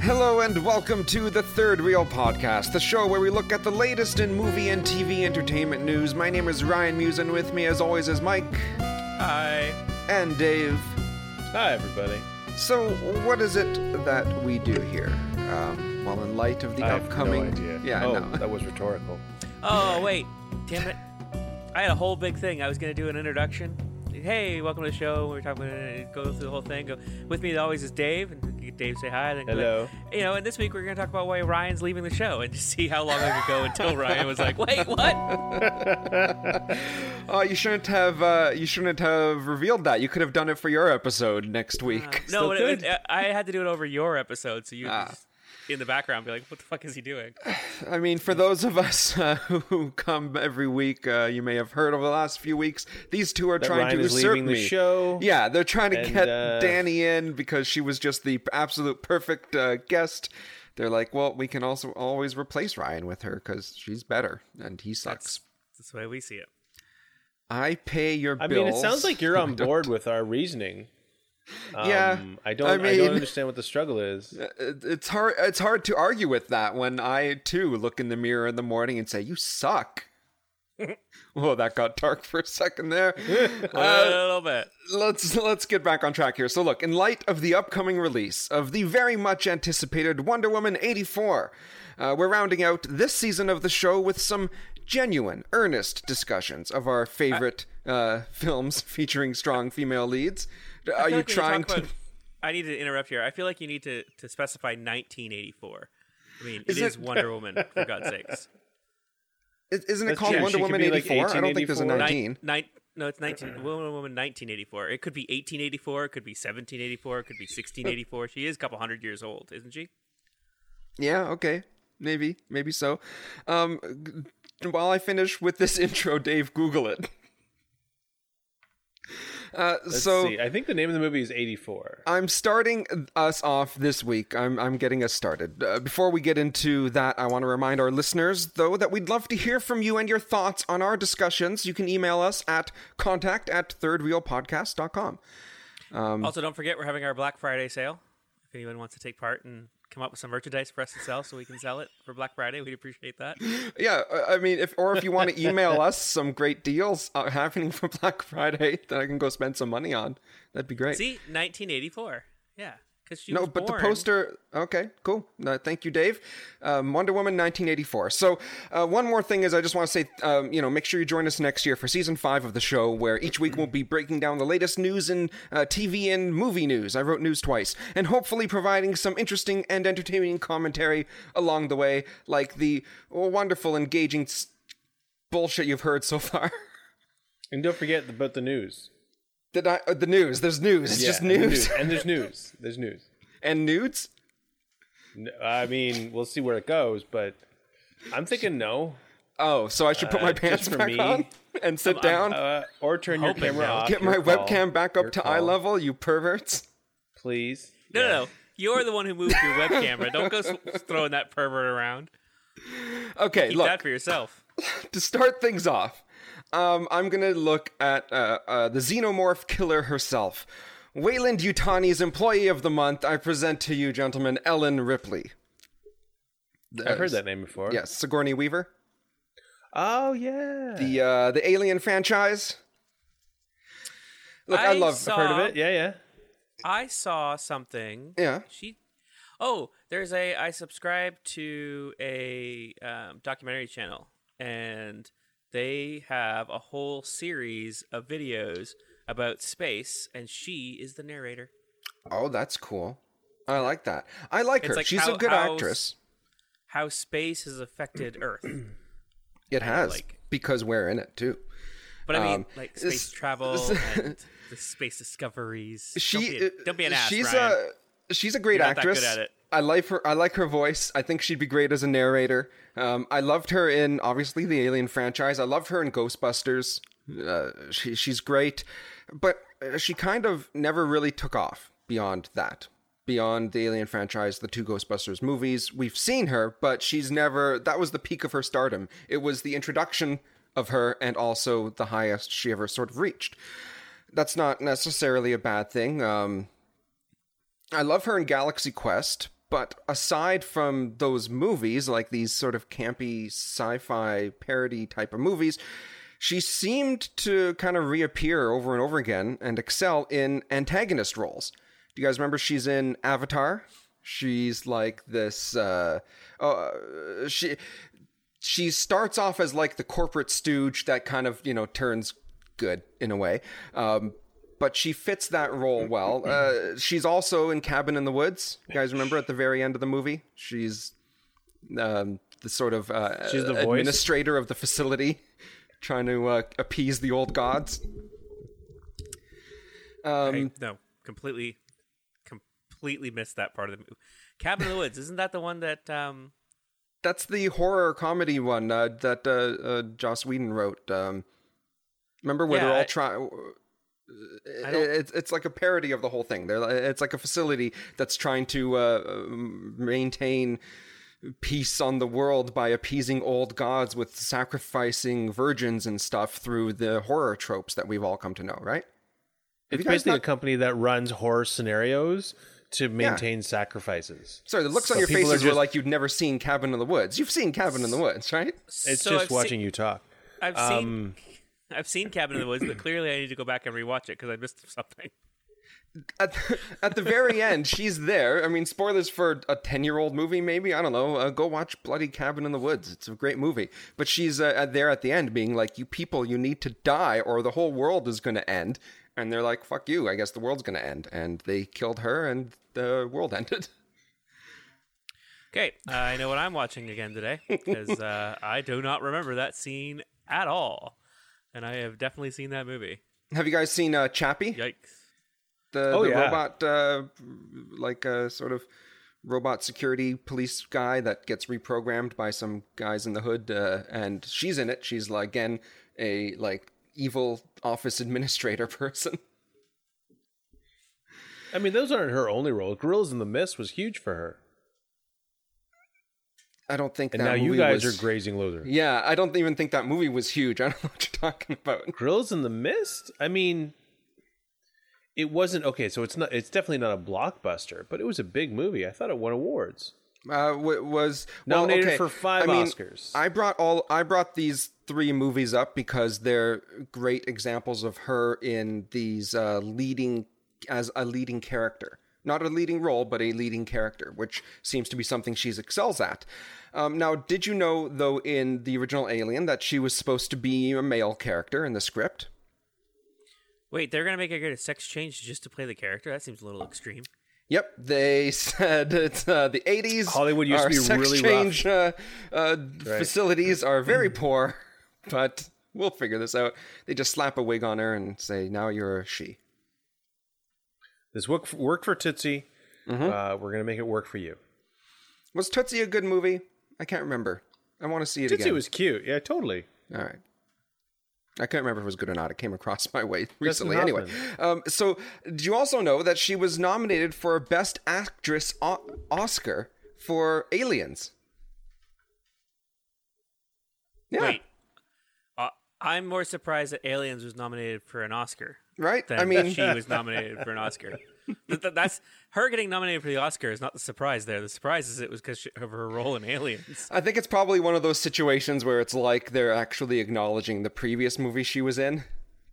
Hello and welcome to the Third Reel Podcast, the show where we look at the latest in movie and TV entertainment news. My name is Ryan Muse, and with me, as always, is Mike Hi. and Dave. Hi, everybody. So, what is it that we do here? Um, well, in light of the I have upcoming, no idea. yeah, oh, no. that was rhetorical. Oh, wait. Damn it. I had a whole big thing. I was going to do an introduction. Hey, welcome to the show. We're talking about go through the whole thing. Go, with me always is Dave, and Dave say hi. Then Hello. You know, and this week we're going to talk about why Ryan's leaving the show, and just see how long I could go until Ryan was like, "Wait, what?" Oh, you shouldn't have. Uh, you shouldn't have revealed that. You could have done it for your episode next week. Uh, no, but it, it- I had to do it over your episode, so you Ah. just in the background be like, "What the fuck is he doing?" I mean, for those of us uh, who come every week, uh, you may have heard over the last few weeks, these two are That trying Ryan to usurp the me. show. Yeah, they're trying to And, get uh, Danny in because she was just the absolute perfect uh, guest. They're like, well, we can also always replace Ryan with her because she's better and he sucks. That's the way we see it. I pay your I bills. mean, it sounds like you're on board with our reasoning. Yeah, Um, I don't. I I, don't understand what the struggle is. It's hard. It's hard to argue with that when I too look in the mirror in the morning and say, "You suck." Whoa, that got dark for a second there. a Uh, little bit. let's let's get back on track here. So look, in light of the upcoming release of the very much anticipated Wonder Woman 84, uh, we're rounding out this season of the show with some genuine, earnest discussions of our favorite uh, films featuring strong female leads. I Are feel you like trying talk to? about- I need to interrupt here. I feel like you need to, to specify 1984. I mean, Is it is it- Wonder Woman, for God's sakes. Is- Isn't it That's called true. Wonder She Woman be, like, 84? I don't think there's a 1884. 19. Nine, no, it's 19. Wonder Woman 1984. It could be 1884. It could be 1784. It could be 1684. She is a couple hundred years old, isn't she? Yeah, okay. Maybe, maybe so. Um, while I finish with this intro, Dave, Google it. Uh, Let's so see. I think the name of the movie is 84. I'm starting us off this week. I'm I'm getting us started. Uh, before we get into that, I want to remind our listeners, though, that we'd love to hear from you and your thoughts on our discussions. You can email us at contact at thirdreelpodcast.com. Um, also, don't forget we're having our Black Friday sale. If anyone wants to take part and come up with some merchandise for us to sell so we can sell it for Black Friday, we'd appreciate that. Yeah, I mean, if or if you want to email us some great deals uh, happening for Black Friday that I can go spend some money on, that'd be great. See, 1984. Yeah, because she no, was but the poster. Okay, cool. Uh, thank you, Dave. Um, Wonder Woman 1984. So, uh, one more thing is, I just want to say, um, you know, make sure you join us next year for season five of the show, where each week we'll be breaking down the latest news in uh, TV and movie news. I wrote news twice, and hopefully providing some interesting and entertaining commentary along the way, like the wonderful, engaging s- bullshit you've heard so far. And don't forget about the news. Did I, uh, the news. There's news. It's Yeah, just and the news And there's news. There's news. and nudes. N- I mean, we'll see where it goes, but I'm thinking no. Oh, so I should put Uh, my just pants for back me, on and sit down. Uh, or turn your hoping camera no. off. Get Your my call. webcam back up Your to eye call. level, you perverts. please. No, Yeah. no, no. You're the one who moved your web camera. Don't go s- throwing that pervert around. Okay, Keep look, that for yourself. to start things off, um, I'm gonna look at uh, uh, the xenomorph killer herself. Weyland-Yutani's Employee of the Month, I present to you, gentlemen, Ellen Ripley. I've heard that name before. Yes, Sigourney Weaver. Oh yeah. The uh, the Alien franchise. Look, I, I love. saw- I've heard of it. Yeah, yeah. I saw something. Yeah. She. Oh, there's a. I subscribe to a um, documentary channel, and they have a whole series of videos about space, and she is the narrator. Oh, that's cool. I like that. I like It's her. like She's how- a good how- actress. How space has affected Earth. It has like- because we're in it too. But I mean, Um, like space travel and the space discoveries. She don't be, a, don't be an ass, she's Ryan. a she's a great You're not that actress. good at it. I like her. I like her voice. I think she'd be great as a narrator. Um, I loved her in obviously the Alien franchise. I loved her in Ghostbusters. Uh, she she's great, but uh, she kind of never really took off beyond that. Beyond the Alien franchise, the two Ghostbusters movies, we've seen her, but she's never. That was the peak of her stardom. It was the introduction of her and also the highest she ever sort of reached. That's not necessarily a bad thing. Um, I love her in Galaxy Quest, but aside from those movies, like these sort of campy sci fi parody type of movies, she seemed to kind of reappear over and over again and excel in antagonist roles. Do you guys remember she's in Avatar? She's like this. Uh, uh, she she starts off as like the corporate stooge that kind of you know turns good in a way. Um, but she fits that role well. Uh, she's also in Cabin in the Woods. You guys remember at the very end of the movie? She's um, the sort of uh, She's the voice? administrator of the facility, trying to uh, appease the old gods. Um, I, no, completely, completely missed that part of the movie. Cabin in the Woods isn't that the one that? Um, That's the horror comedy one uh, that uh, uh, Joss Whedon wrote. Um, remember where Yeah, they're all trying? I don't- It's it's like a parody of the whole thing. They're, it's like a facility that's trying to uh, um, maintain peace on the world by appeasing old gods with sacrificing virgins and stuff through the horror tropes that we've all come to know. Right? Have It's you guys basically not- a company that runs horror scenarios to maintain sacrifices. Sorry, the looks on your people are faces were like you'd never seen Cabin in the Woods. You've seen Cabin in the Woods, right? It's so just I've watching seen, you talk. I've Um, seen, I've seen Cabin in the Woods, but clearly I need to go back and rewatch it because I missed something. at the, at the very end, she's there. I mean, spoilers for a ten-year-old movie, maybe. I don't know. Uh, go watch Bloody Cabin in the Woods. It's a great movie. But she's uh, there at the end, being like, "You people, you need to die, or the whole world is going to end." And they're like, "Fuck you! I guess the world's going to end." And they killed her, and the world ended. Okay, I know what I'm watching again today because uh, I do not remember that scene at all, and I have definitely seen that movie. Have you guys seen uh, Chappie? Yikes! the, Oh, the yeah. robot uh, like a sort of robot security police guy that gets reprogrammed by some guys in the hood uh, and she's in it she's like again a like evil office administrator person I mean, those aren't her only roles. Gorillas in the Mist was huge for her. I don't think And that now you movie guys was- are grazing loser. yeah i don't even think that movie was huge i don't know what you're talking about Gorillas in the Mist? I mean, it wasn't okay. So it's not. It's definitely not a blockbuster, but it was a big movie. I thought it won awards. uh, w- was well, Nominated okay, for five I mean, Oscars. I brought all I brought these three movies up because they're great examples of her in these uh, leading as a leading character, not a leading role, but a leading character, which seems to be something she excels at. Um, now, did you know though in the original Alien that she was supposed to be a male character in the script? Wait, they're gonna make her get a sex change just to play the character? That seems a little extreme. Yep, they said it's uh, the 80s. Hollywood used to be sex really change uh, uh, facilities are very poor, but we'll figure this out. They just slap a wig on her and say, "Now you're a she." This work worked for Tootsie. Mm-hmm. Uh, we're gonna make it work for you. Was Tootsie a good movie? I can't remember. I want to see it Tootsie again. was cute. Yeah, totally. All right. I can't remember if it was good or not. It came across my way recently. Anyway, um, so do you also know that she was nominated for Best Actress o- Oscar for Aliens? Yeah. Wait, uh, I'm more surprised that Aliens was nominated for an Oscar Right? I mean, she was nominated for an Oscar. Th- th- That's her getting nominated for the Oscar is not the surprise there. The surprise is it was because of her role in Aliens. I think it's probably one of those situations where it's like they're actually acknowledging the previous movie she was in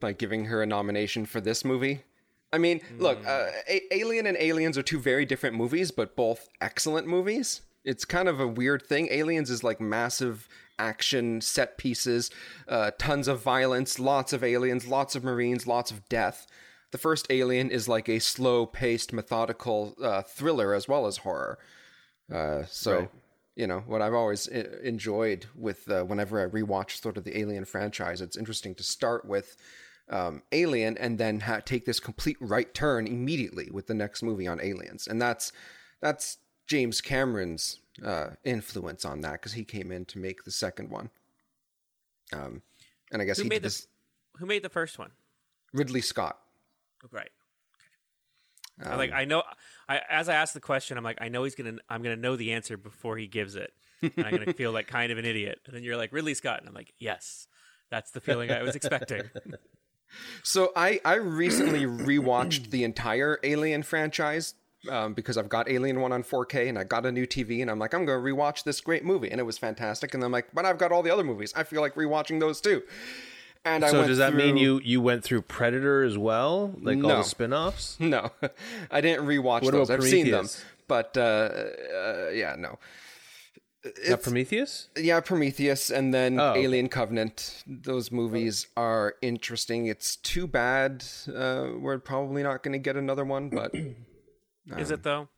by giving her a nomination for this movie. I mean, look, uh, a- Alien and Aliens are two very different movies, but both excellent movies. It's kind of a weird thing. Aliens is like massive action set pieces, uh, tons of violence, lots of aliens, lots of marines, lots of death. The first Alien is like a slow paced, methodical uh, thriller as well as horror. Uh, so, you know, what I've always I- enjoyed with uh, whenever I rewatch sort of the Alien franchise, it's interesting to start with um, Alien and then ha- take this complete right turn immediately with the next movie on Aliens, and that's that's James Cameron's uh, influence on that because he came in to make the second one. Um, and I guess Who he made did the this. Who made the first one? Ridley Scott. Right. I'm like I know. I as I ask the question, I'm like I know he's gonna. I'm gonna know the answer before he gives it, and I'm gonna feel like kind of an idiot. And then you're like Ridley Scott, and I'm like yes. That's the feeling I was expecting. So I I recently rewatched the entire Alien franchise um, because I've got Alien One on 4K and I got a new TV and I'm like I'm going to rewatch this great movie and it was fantastic and I'm like but I've got all the other movies I feel like rewatching those too. And I So does that mean you you went through Predator as well, like all the spin-offs? No, I didn't rewatch What those. I've seen them, Prometheus? but uh, uh, yeah, no. Not Prometheus? Yeah, Prometheus and then Oh. Alien Covenant. Those movies are interesting. It's too bad uh, we're probably not going to get another one, but Is it though?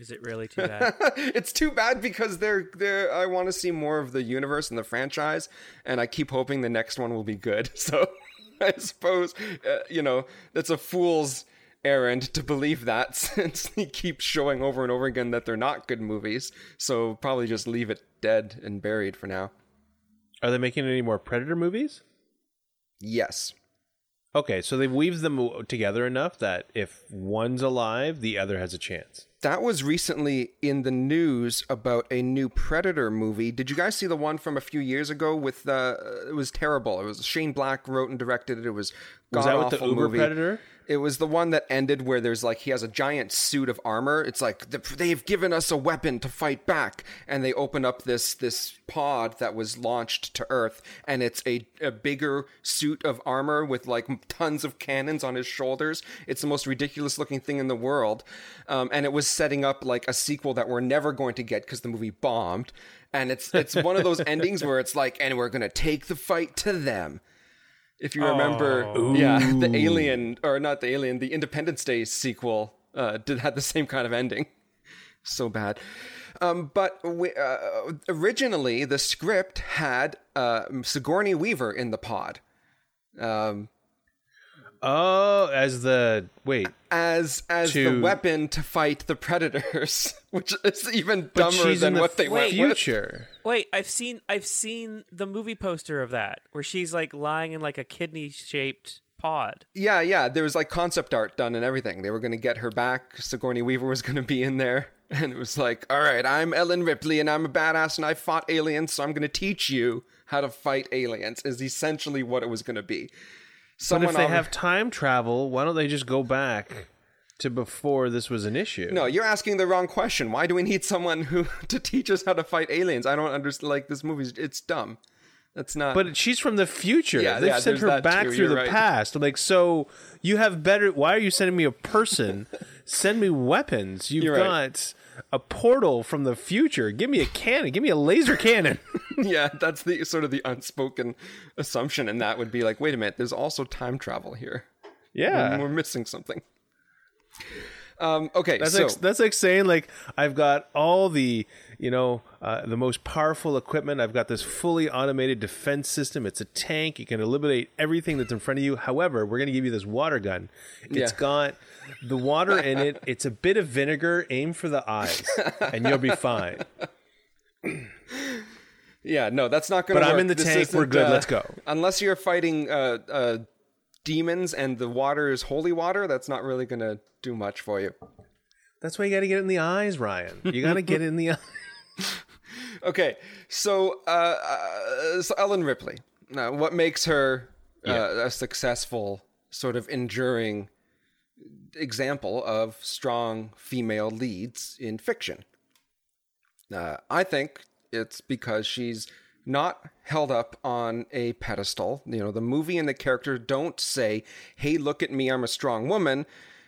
Is it really too bad? it's too bad because they're they're. I want to see more of the universe and the franchise, and I keep hoping the next one will be good. So I suppose uh, you know that's a fool's errand to believe that since he keeps showing over and over again that they're not good movies. So probably just leave it dead and buried for now. Are they making any more Predator movies? Yes. Okay, so they've weaved them together enough that if one's alive, the other has a chance. That was recently in the news about a new Predator movie. Did you guys see the one from a few years ago with uh it was terrible. It was Shane Black wrote and directed it. It was Was that with the Uber movie. Predator? It was the one that ended where there's like he has a giant suit of armor. It's like the, they've given us a weapon to fight back, and they open up this this pod that was launched to Earth, and it's a, a bigger suit of armor with like tons of cannons on his shoulders. It's the most ridiculous looking thing in the world, um, and it was setting up like a sequel that we're never going to get because the movie bombed. And it's it's one of those endings where it's like, and we're gonna take the fight to them. If you remember, yeah, the Alien or not the Alien, the Independence Day sequel uh, did had the same kind of ending. So bad. Um, but we, uh, originally, the script had uh, Sigourney Weaver in the pod um, Oh, as the wait, as as the weapon to fight the predators, which is even dumber than the what they went with. future. Wait, I've seen I've seen the movie poster of that where she's like lying in like a kidney shaped pod. Yeah, yeah. There was like concept art done and everything. They were going to get her back. Sigourney Weaver was going to be in there. And it was like, all right, I'm Ellen Ripley and I'm a badass and I fought aliens, so I'm going to teach you how to fight aliens, is essentially what it was going to be. But if they have time travel, why don't they just go back to before this was an issue? No, you're asking the wrong question. Why do we need someone who to teach us how to fight aliens? I don't understand. Like, this movie's, it's dumb. That's not. But she's from the future. Yeah, They've yeah, sent her back too. through You're the right. past. Like, so you have better. Why are you sending me a person? Send me weapons. You've You're got right. A portal from the future. Give me a cannon. Give me a laser cannon. yeah, that's the sort of the unspoken assumption. And that would be like, wait a minute, there's also time travel here. yeah. We're missing something. Um, okay, That's so like that's like saying like I've got all the you know uh, the most powerful equipment. I've got this fully automated defense system. It's a tank. It can eliminate everything that's in front of you. However, we're going to give you this water gun. It's Yeah. got the water in it. It's a bit of vinegar. Aim for the eyes, and you'll be fine. yeah, no, that's not going to But work. I'm in the This tank. We're good. uh, Let's go. Unless you're fighting uh, uh, demons and the water is holy water, that's not really going to do much for you. That's why you got to get in the eyes, Ryan. You got to get in the eyes. Okay, so uh, uh, so Ellen Ripley. Now, what makes her uh, a successful, sort of enduring example of strong female leads in fiction? Uh, I think it's because she's not held up on a pedestal. You know, the movie and the character don't say, hey, look at me, I'm a strong woman.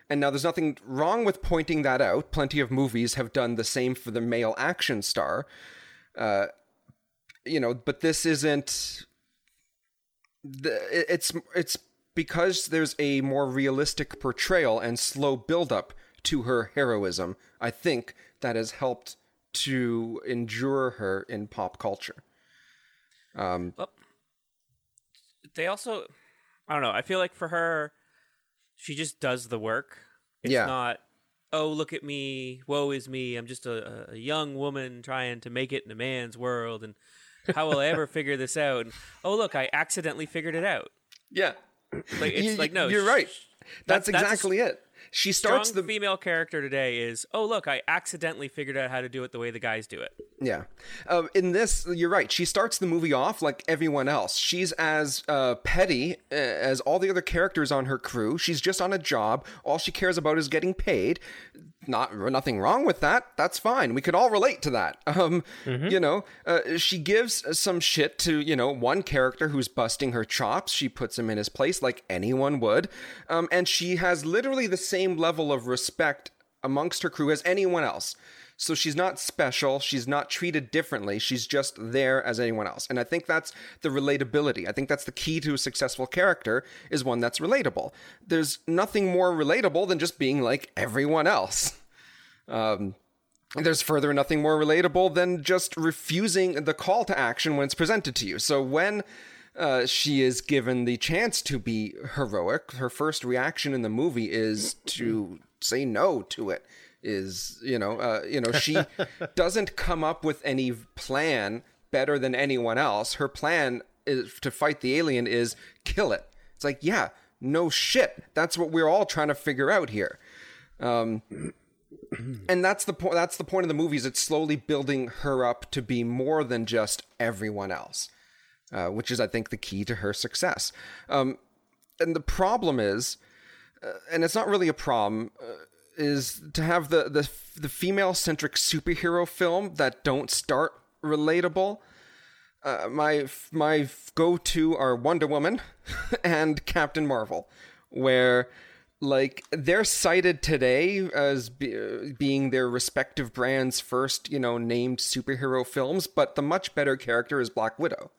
And now there's nothing wrong with pointing that out. Plenty of movies have done the same for the male action star. Uh, you know, but this isn't. The, it's it's because there's a more realistic portrayal and slow buildup to her heroism. I think that has helped to endure her in pop culture. Um, They also I don't know, I feel like for her she just does the work. It's Yeah. not oh look at me, woe is me, I'm just a, a young woman trying to make it in a man's world and how will I ever figure this out? And, oh look, I accidentally figured it out. yeah, Like it's You- like no, you're sh- right. That's, that's- exactly it. She starts Strong the female character today is, oh look, I accidentally figured out how to do it the way the guys do it. Yeah. Um, in this, you're right. She starts the movie off like everyone else. She's as uh, petty uh, as all the other characters on her crew. She's just on a job. All she cares about is getting paid. Not nothing wrong with that. That's fine. We could all relate to that. Um, You know, uh, she gives some shit to you know one character who's busting her chops. She puts him in his place like anyone would, um, and she has literally the same level of respect amongst her crew as anyone else. So she's not special. She's not treated differently. She's just there as anyone else. And I think that's the relatability. I think that's the key to a successful character is one that's relatable. There's nothing more relatable than just being like everyone else. Um, there's further nothing more relatable than just refusing the call to action when it's presented to you. So when uh, she is given the chance to be heroic, her first reaction in the movie is to say no to it. Is you know, uh, you know, she doesn't come up with any plan better than anyone else. Her plan is to fight the alien is kill it. It's like, yeah, no shit. That's what we're all trying to figure out here. Um, and that's the point that's the point of the movie is it's slowly building her up to be more than just everyone else uh, which is i think the key to her success um, and the problem is uh, and it's not really a problem uh, is to have the the, the female centric superhero film that don't start relatable uh, my my go to are Wonder Woman and Captain Marvel, where like they're cited today as be, being their respective brands' first you know named superhero films, but the much better character is Black Widow.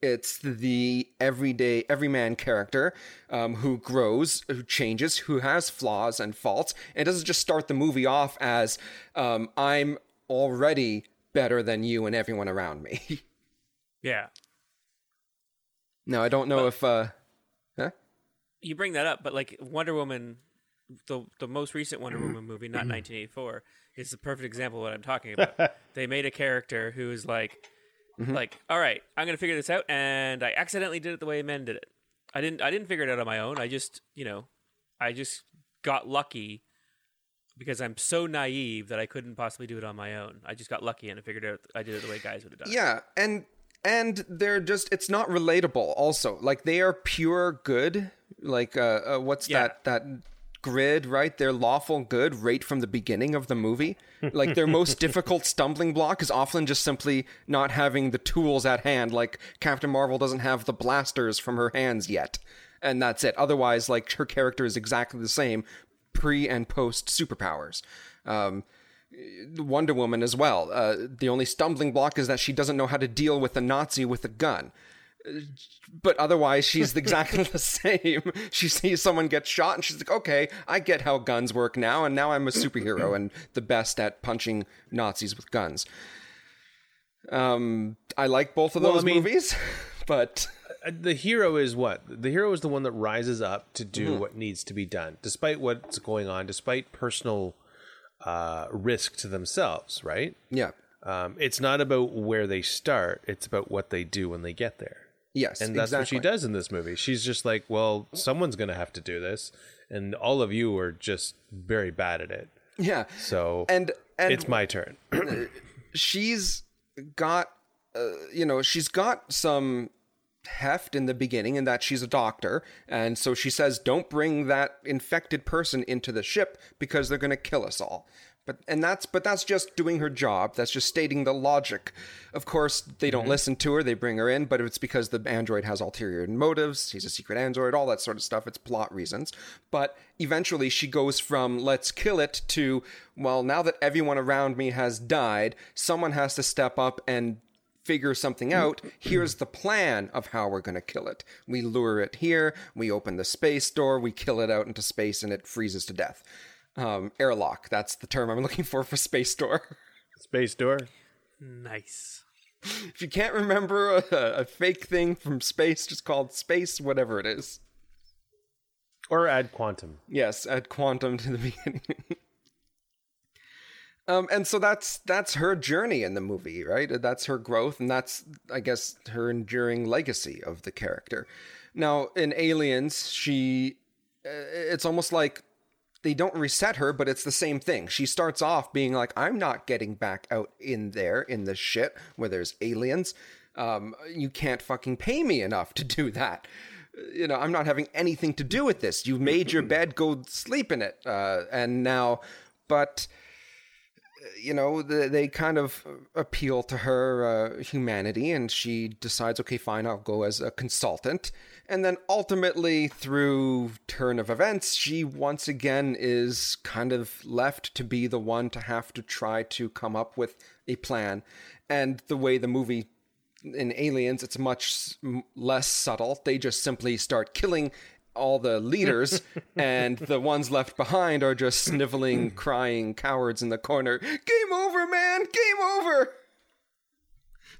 It's the everyday everyman character um, who grows, who changes, who has flaws and faults, and doesn't just start the movie off as um, I'm already better than you and everyone around me. Yeah. No, I don't know if. uh Huh? You bring that up, but like Wonder Woman, the the most recent Wonder Woman movie, not 1984, is the perfect example of what I'm talking about. they made a character who is like, like, all right, I'm gonna figure this out, and I accidentally did it the way men did it. I didn't. I didn't figure it out on my own. I just, you know, I just got lucky because I'm so naive that I couldn't possibly do it on my own. I just got lucky and I figured out I did it the way guys would have done. Yeah, and and they're just it's not relatable. Also, like they are pure good. Like uh, uh what's Yeah. that that grid right? They're lawful good right from the beginning of the movie. Like their most difficult stumbling block is often just simply not having the tools at hand. Like Captain Marvel doesn't have the blasters from her hands yet. And that's it. Otherwise, like her character is exactly the same pre and post superpowers. Um, Wonder Woman as well. Uh, the only stumbling block is that she doesn't know how to deal with a Nazi with a gun. But otherwise, she's exactly the same. She sees someone get shot and she's like, okay, I get how guns work now, and now I'm a superhero and the best at punching Nazis with guns. Um, I like both of Well, those I mean- movies, but Uh, the hero is what? The hero is the one that rises up to do what needs to be done despite what's going on despite personal uh, risk to themselves right? Yeah, um, it's not about where they start it's about what they do when they get there yes, and that's exactly. what she does in this movie. She's just like well someone's gonna have to do this and all of you are just very bad at it. Yeah, so and and it's my turn. she's got uh, you know she's got some heft in the beginning in that she's a doctor and so she says don't bring that infected person into the ship because they're going to kill us all but and that's but that's just doing her job. That's just stating the logic. Of course they don't mm-hmm. listen to her. They bring her in but it's because the android has ulterior motives. He's a secret android all that sort of stuff. It's plot reasons. But eventually she goes from let's kill it to well now that everyone around me has died someone has to step up and figure something mm-hmm. out. Here's the plan of how we're going to kill it. We lure it here, we open the space door, we kill it out into space, and it freezes to death. Um, airlock, that's the term I'm looking for for space door. space door Nice. if you can't remember a, a fake thing from space, just called space, whatever it is. or add quantum Yes, add quantum to the beginning. um, and so that's that's her journey in the movie, right? That's her growth, and that's I guess her enduring legacy of the character. Now in Aliens, she uh, it's almost like they don't reset her, but it's the same thing. She starts off being like, I'm not getting back out in there in the shit where there's aliens. Um, you can't fucking pay me enough to do that. You know, I'm not having anything to do with this. You made your bed, go sleep in it. Uh, and now, but you know, they kind of appeal to her uh, humanity, and she decides, okay, fine, I'll go as a consultant. And then ultimately, through turn of events, she once again is kind of left to be the one to have to try to come up with a plan. And the way the movie in Aliens, it's much less subtle. They just simply start killing all the leaders, and the ones left behind are just sniveling, crying cowards in the corner. Game over, man! Game over!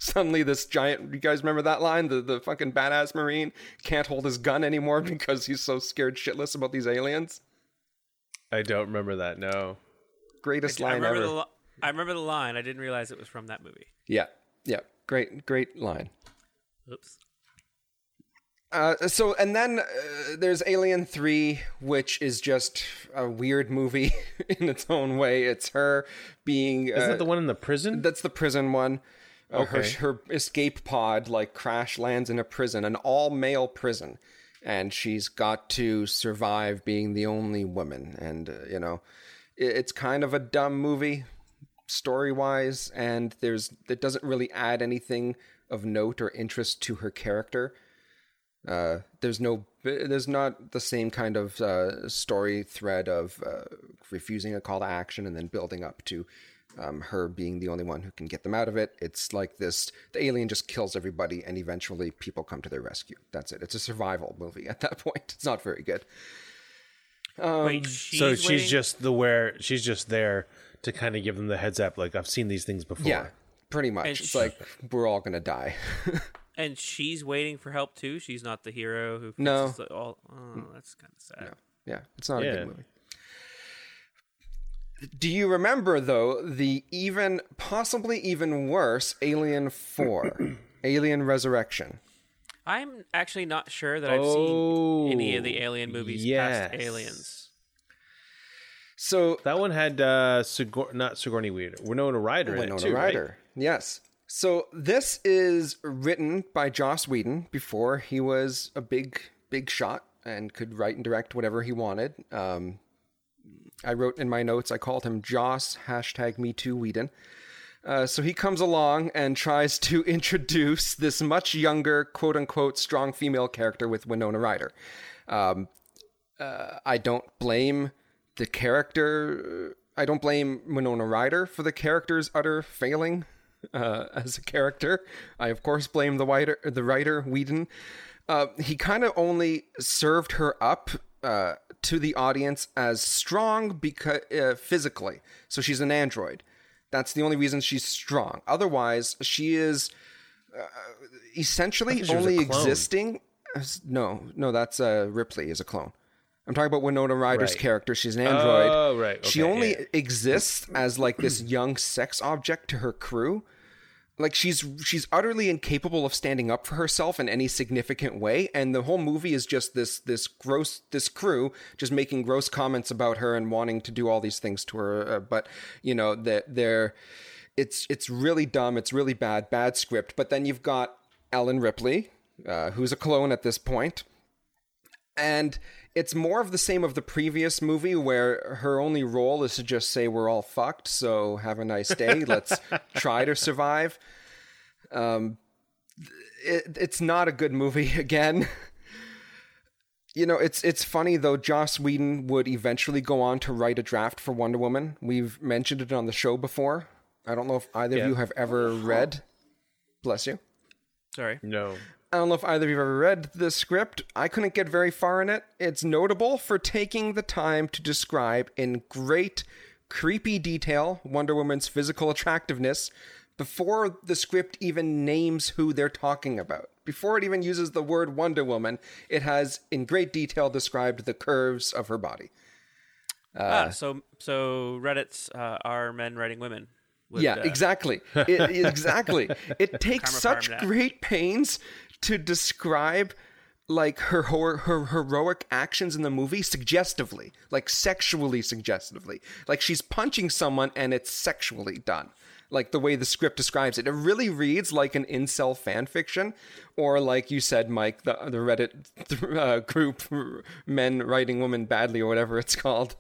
Suddenly, this giant. You guys remember that line? The the fucking badass marine can't hold his gun anymore because he's so scared shitless about these aliens. I don't remember that. No. Greatest I line remember ever. the li- I remember the line. I didn't realize it was from that movie. yeah, yeah. Great, great line. Oops. Uh, so and then uh, there's Alien Three, which is just a weird movie in its own way. It's her being uh, that the one in the prison? that's the prison one. Uh, Okay. her, her escape pod like crash lands in a prison, an all male prison, and she's got to survive being the only woman. And uh, you know, it, it's kind of a dumb movie story wise, and there's it doesn't really add anything of note or interest to her character. Uh, there's no, there's not the same kind of uh, story thread of uh, refusing a call to action and then building up to um, her being the only one who can get them out of it. It's like this: the alien just kills everybody, and eventually people come to their rescue. That's it. It's a survival movie at that point. It's not very good. Wait, she's so she's waiting- just the where she's just there to kind of give them the heads up. Like I've seen these things before. Yeah, pretty much. And it's sh- like we're all gonna die. and she's waiting for help too. She's not the hero who No. the- all. Oh, that's kind of sad. Yeah, it's not a good movie. Do you remember though the even possibly even worse Alien 4, Alien Resurrection? I'm actually not sure that I've Oh, seen any of the Alien movies yes. past Aliens. So That one had uh Sigour- not Sigourney Weaver, Winona Ryder in Winona it too, right? Ryder. Yes. So this is written by Joss Whedon before he was a big big shot and could write and direct whatever he wanted. Um, I wrote in my notes. I called him Joss hashtag Me Too Whedon. Uh, so he comes along and tries to introduce this much younger, quote unquote, strong female character with Winona Ryder. Um, uh, I don't blame the character. I don't blame Winona Ryder for the character's utter failing uh, as a character. I of course blame the writer, the writer Whedon. Uh, he kind of only served her up uh, to the audience as strong because uh, physically. So she's an android. That's the only reason she's strong. Otherwise, she is uh, essentially she only existing. No, no, that's uh, Ripley is a clone. I'm talking about Winona Ryder's Right. character. She's an android. Oh, right. she only yeah. exists as like this young sex object to her crew. Like she's she's utterly incapable of standing up for herself in any significant way, and the whole movie is just this this gross this crew just making gross comments about her and wanting to do all these things to her. Uh, but you know that they're it's it's really dumb. It's really bad, bad script. But then you've got Ellen Ripley, uh, who's a clone at this point, and it's more of the same of the previous movie where her only role is to just say we're all fucked so have a nice day let's try to survive um it, it's not a good movie again you know it's it's funny though joss whedon would eventually go on to write a draft for wonder woman we've mentioned it on the show before i don't know if either Yeah. of you have ever read bless you Sorry. No. I don't know if either of you have ever read the script. I couldn't get very far in it. It's notable for taking the time to describe in great, creepy detail Wonder Woman's physical attractiveness before the script even names who they're talking about. Before it even uses the word Wonder Woman, it has in great detail described the curves of her body. ah, so so Reddit's uh, are men writing women. Would, yeah, uh, exactly. It, exactly. It takes such great pains to describe like her, her her heroic actions in the movie suggestively, like sexually suggestively. Like she's punching someone and it's sexually done. Like the way the script describes it, it really reads like an incel fan fiction, or like you said, Mike, the the Reddit uh, group "Men Writing Women Badly" or whatever it's called.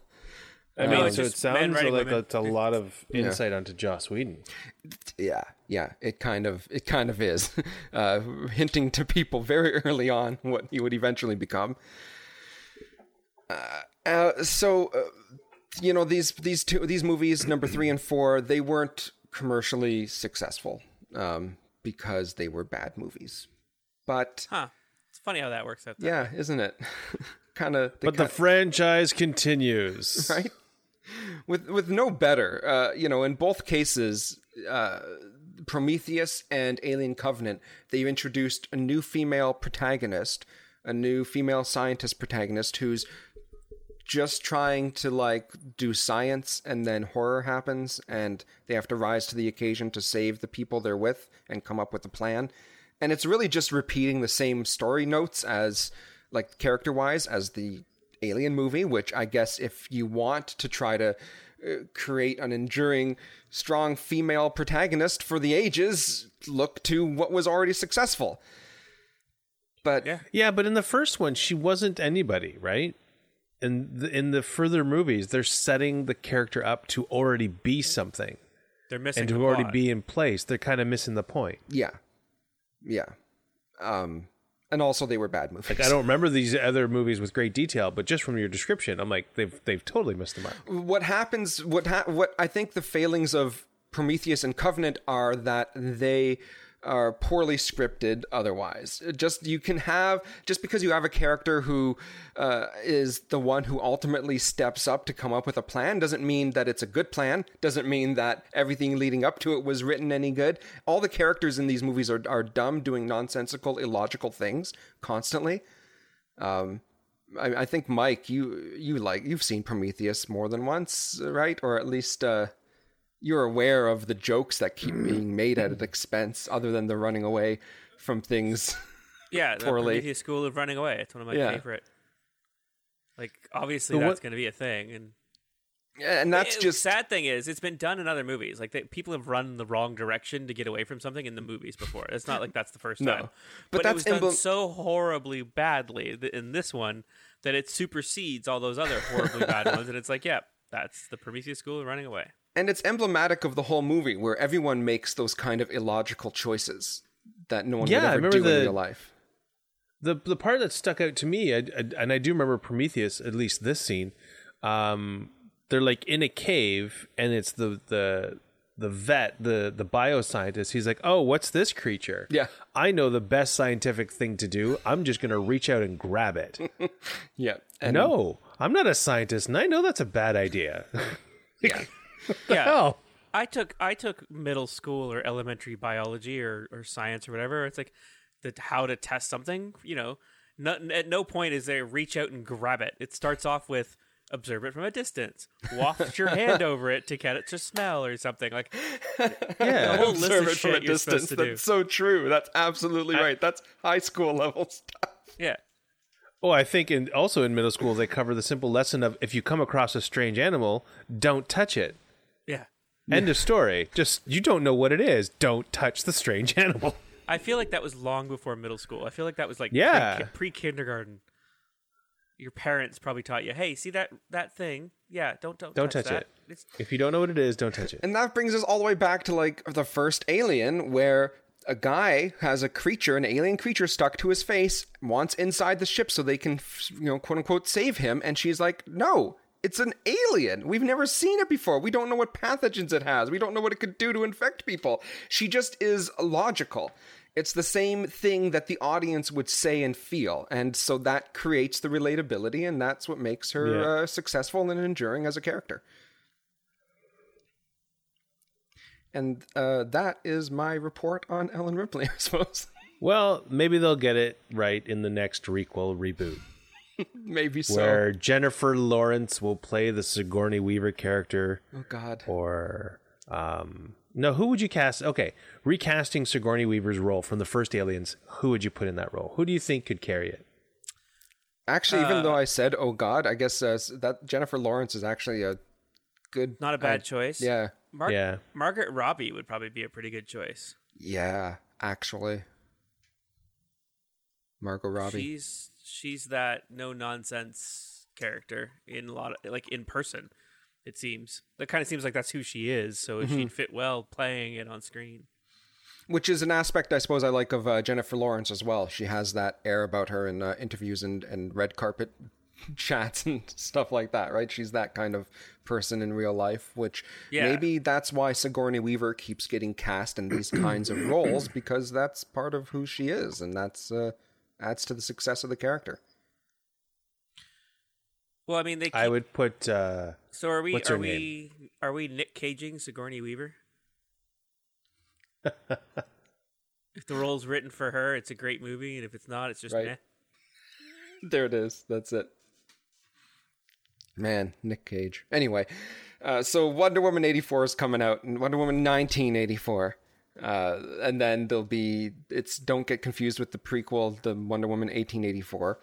I mean, it's so it sounds like women. it's a lot of insight onto Joss Whedon. Yeah, yeah, it kind of it kind of is, uh, hinting to people very early on what he would eventually become. Uh, uh, so, uh, you know, these these two these movies, number three and four, they weren't commercially successful um, because they were bad movies. But Huh. It's funny how that works out. There. yeah, isn't it? kind of. But the franchise continues. right? With with no better, uh, you know, in both cases, uh, Prometheus and Alien Covenant, they've introduced a new female protagonist, a new female scientist protagonist who's just trying to like do science and then horror happens and they have to rise to the occasion to save the people they're with and come up with a plan. And it's really just repeating the same story notes as like character wise as the alien movie which i guess if you want to try to uh, create an enduring strong female protagonist for the ages look to what was already successful but Yeah. Yeah, but in the first one, she wasn't anybody, right? In the, in the further movies, they're setting the character up to already be something They're missing and the to already plot. be in place. They're kind of missing the point. yeah yeah um and also they were bad movies Like I don't remember these other movies with great detail, but just from your description, I'm like they've they've totally missed the mark. what happens what ha- what i think the failings of prometheus and covenant are that they are poorly scripted otherwise. Just you can have just because you have a character who uh, is the one who ultimately steps up to come up with a plan doesn't mean that it's a good plan doesn't mean that everything leading up to it was written any good. All the characters in these movies are, are dumb doing nonsensical illogical things constantly. I, I think Mike, you you like you've seen Prometheus more than once, right? Or at least uh, you're aware of the jokes that keep mm-hmm. being made at its mm-hmm. expense, other than the running away from things. Yeah, the poorly. Prometheus School of Running Away. It's one of my Yeah. favorite. Like obviously But that's what- going to be a thing, and yeah, and that's it- just sad thing is it's been done in other movies. Like they, people have run the wrong direction to get away from something in the movies before. It's not like that's the first No. time, But but, that's it was done so horribly badly th- in this one that it supersedes all those other horribly bad ones. And it's like, yeah, that's the Prometheus School of Running Away. And it's emblematic of the whole movie, where everyone makes those kind of illogical choices that no one Yeah, would I ever remember do the- in real life. The the part that stuck out to me, I, I, and I do remember Prometheus, at least this scene. Um, they're like in a cave, and it's the the the vet, the the bioscientist. He's like, "Oh, what's this creature?" Yeah. I know the best scientific thing to do. I'm just gonna reach out and grab it. Yeah, and no, I'm not a scientist, and I know that's a bad idea. yeah, Yeah. Hell. I took I took middle school or elementary biology or, or science or whatever. It's like the how to test something. You know, no, at no point is there reach out and grab it. It starts off with observe it from a distance, waft your hand over it to get it to smell or something. Like Yeah. the whole list observe of it from a shit you're supposed distance. to do. That's so true. That's absolutely I- right. That's high school level stuff. Yeah, Oh, I think in, also in middle school they cover the simple lesson of if you come across a strange animal, don't touch it. Yeah. End of story. Just you don't know what it is. Don't touch the strange animal. I feel like that was long before middle school. I feel like that was like Yeah. pre kindergarten. Your parents probably taught you, "Hey, see that that thing? Yeah, don't don't Don't touch, touch that. it. It's If you don't know what it is, don't touch it. And that brings us all the way back to like the first Alien, where a guy has a creature, an alien creature stuck to his face, wants inside the ship so they can, you know, quote unquote, save him. And she's like, no, it's an alien. We've never seen it before. We don't know what pathogens it has. We don't know what it could do to infect people. She just is logical. It's the same thing that the audience would say and feel. And so that creates the relatability, and that's what makes her Yeah. uh, successful and enduring as a character. And uh, that is my report on Ellen Ripley, I suppose. Well, maybe they'll get it right in the next requel reboot, Maybe so. where Jennifer Lawrence will play the Sigourney Weaver character, Oh, God. or um, no, who would you cast? Okay, recasting Sigourney Weaver's role from the first Aliens. Who would you put in that role? Who do you think could carry it? Actually, even though I said "Oh God," I guess uh, that Jennifer Lawrence is actually a good. Not a bad uh, choice. Yeah, Mar- Yeah. Margaret Robbie would probably be a pretty good choice. yeah. Actually, Margot Robbie. She's she's that no nonsense character in a lot of like in person. It seems that kind of seems like that's who she is. So Mm-hmm. she'd fit well playing it on screen. which is an aspect I suppose I like of uh, Jennifer Lawrence as well. She has that air about her in uh, interviews and, and red carpet chats and stuff like that, right? She's that kind of person in real life, which Yeah. maybe that's why Sigourney Weaver keeps getting cast in these kinds of roles because that's part of who she is, and that's uh, adds to the success of the character. Well, I mean, they. Keep, I would put. Uh, so are we? what's are her we? Are we Nick Caging Sigourney Weaver? if the role's written for her, it's a great movie, and if it's not, it's just Right. meh. There it is. That's it. Man, Nick Cage. Anyway, uh, so Wonder Woman 84 is coming out, and Wonder Woman 1984. Uh, and then there'll be, it's, don't get confused with the prequel, the Wonder Woman 1884,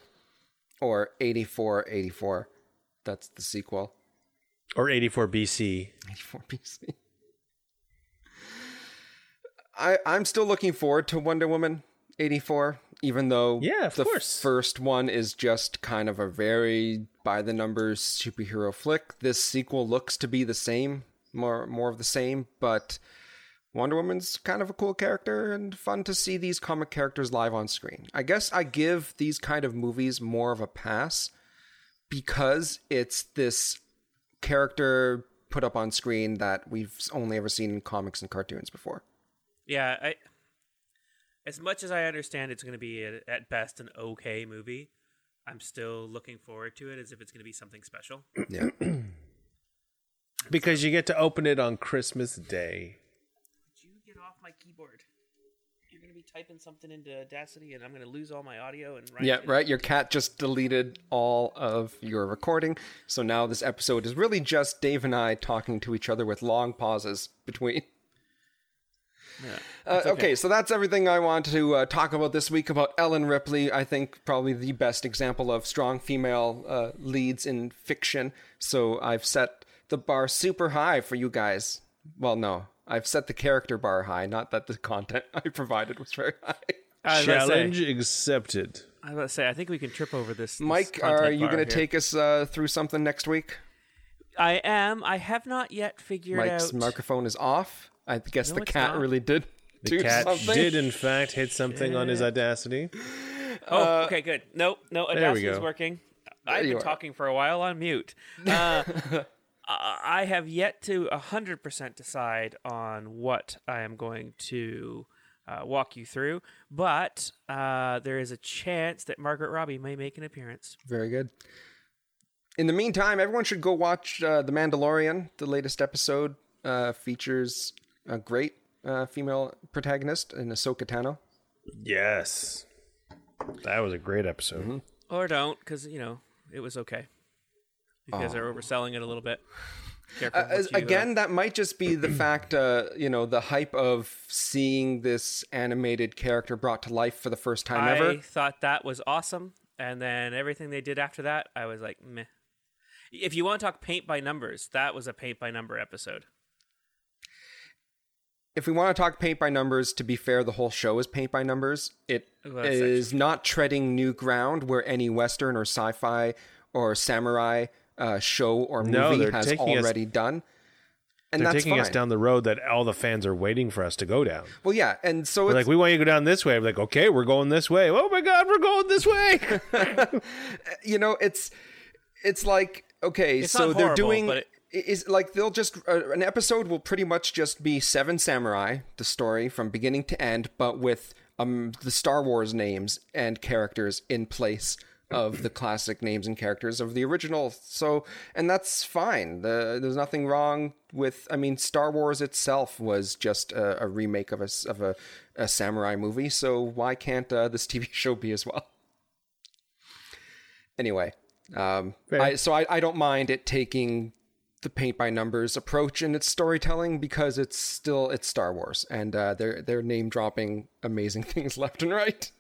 or 8484. That's the sequel. or 84 BC. 84 BC. I I'm still looking forward to Wonder Woman 84 even though Yeah, of the course. first one is just kind of a very by the numbers superhero flick. This sequel looks to be the same, more more of the same, but Wonder Woman's kind of a cool character and fun to see these comic characters live on screen. I guess I give these kind of movies more of a pass because it's this character put up on screen that we've only ever seen in comics and cartoons before. Yeah, I. As much as I understand, it's going to be at, at best an okay movie. I'm still looking forward to it as if it's going to be something special. Yeah. Because you get to open it on Christmas Day. Would you get off my keyboard? You're going to be typing something into Audacity, and I'm going to lose all my audio and. write Yeah, right. Your cat just deleted all of your recording. So now this episode is really just Dave and I talking to each other with long pauses between. Yeah. Uh, okay. so that's everything I want to uh, talk about this week about Ellen Ripley. I think probably the best example of strong female uh, leads in fiction. So I've set the bar super high for you guys. Well, no, I've set the character bar high, not that the content I provided was very high. I was say- Challenge accepted. I was about to say, I think we can trip over this. this Mike, content are you going to take us uh, through something next week? I am. I have not yet figured Mike's out. Mike's microphone is off. I guess No, the cat not. really did The cat something. did, in fact, hit something on his Audacity. Oh, okay, good. Nope, no, we Audacity's go. working. I've been are. talking for a while on mute. Uh, I I have yet to 100% decide on what I am going to uh, walk you through, but uh, there is a chance that Margaret Robbie may make an appearance. Very good. In the meantime, everyone should go watch uh, The Mandalorian. The latest episode uh, features a great uh, female protagonist in Ahsoka Tano. Yes. That was a great episode. Mm-hmm. Or don't, because, you know, it was okay. You guys are overselling it a little bit. Uh, uh, again, that might just be the fact, uh, you know, the hype of seeing this animated character brought to life for the first time I ever. I thought that was awesome, and then everything they did after that, I was like, meh. If you want to talk paint by numbers, that was a paint by number episode. if we want to talk paint by numbers, to be fair, the whole show is paint by numbers. It Well, is not treading new ground where any Western or sci-fi or samurai uh, show or movie they're has taking us- already done. And They're that's taking fine. us down the road that all the fans are waiting for us to go down. Well, yeah, and so We're it's like, we want you to go down this way. I'm like, okay, we're going this way. Oh my God, we're going this way. you know it's it's like okay, It's so not they're doing but it- is like they'll just uh, an episode will pretty much just be seven samurai, the story from beginning to end, but with um the Star Wars names and characters in place of the classic names and characters of the original. So, and that's fine. The, there's nothing wrong with. I mean, Star Wars itself was just a, a remake of a of a, a samurai movie. So why can't uh, this TV show be as well? Anyway, um, I, so I, I don't mind it taking the paint by numbers approach in its storytelling because it's still it's Star Wars and uh, they're they're name dropping amazing things left and right.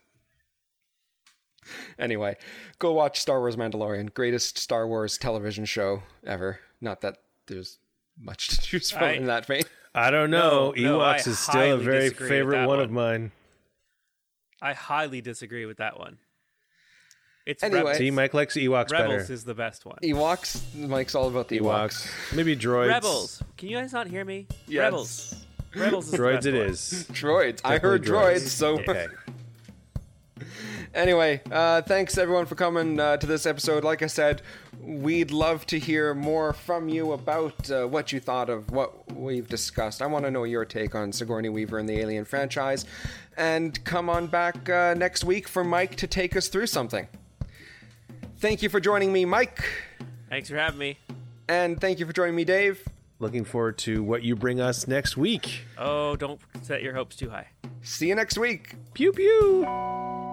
Anyway, go watch Star Wars Mandalorian, greatest Star Wars television show ever. Not that there's much to choose from I- in that vein. I don't know. No, no, Ewoks is still a very favorite one, one. of mine. I highly disagree with that one. It's Anyway. Rebels. See, Mike likes Ewoks Rebels better. is the best one. Ewoks, Mike's all about the Ewoks. Ewoks. Maybe droids. Rebels. Can you guys not hear me? Yes. Rebels. Rebels is the Droids best it one. is. Droids. I heard Definitely droids, so Okay. Anyway, uh, thanks everyone for coming uh, to this episode. Like I said, we'd love to hear more from you about uh, what you thought of what we've discussed. I want to know your take on Sigourney Weaver and the Alien franchise. And come on back uh, next week for Mike to take us through something. Thank you for joining me, Mike. Thanks for having me. And thank you for joining me, Dave. Looking forward to what you bring us next week. Oh, don't set your hopes too high. See you next week. Pew pew.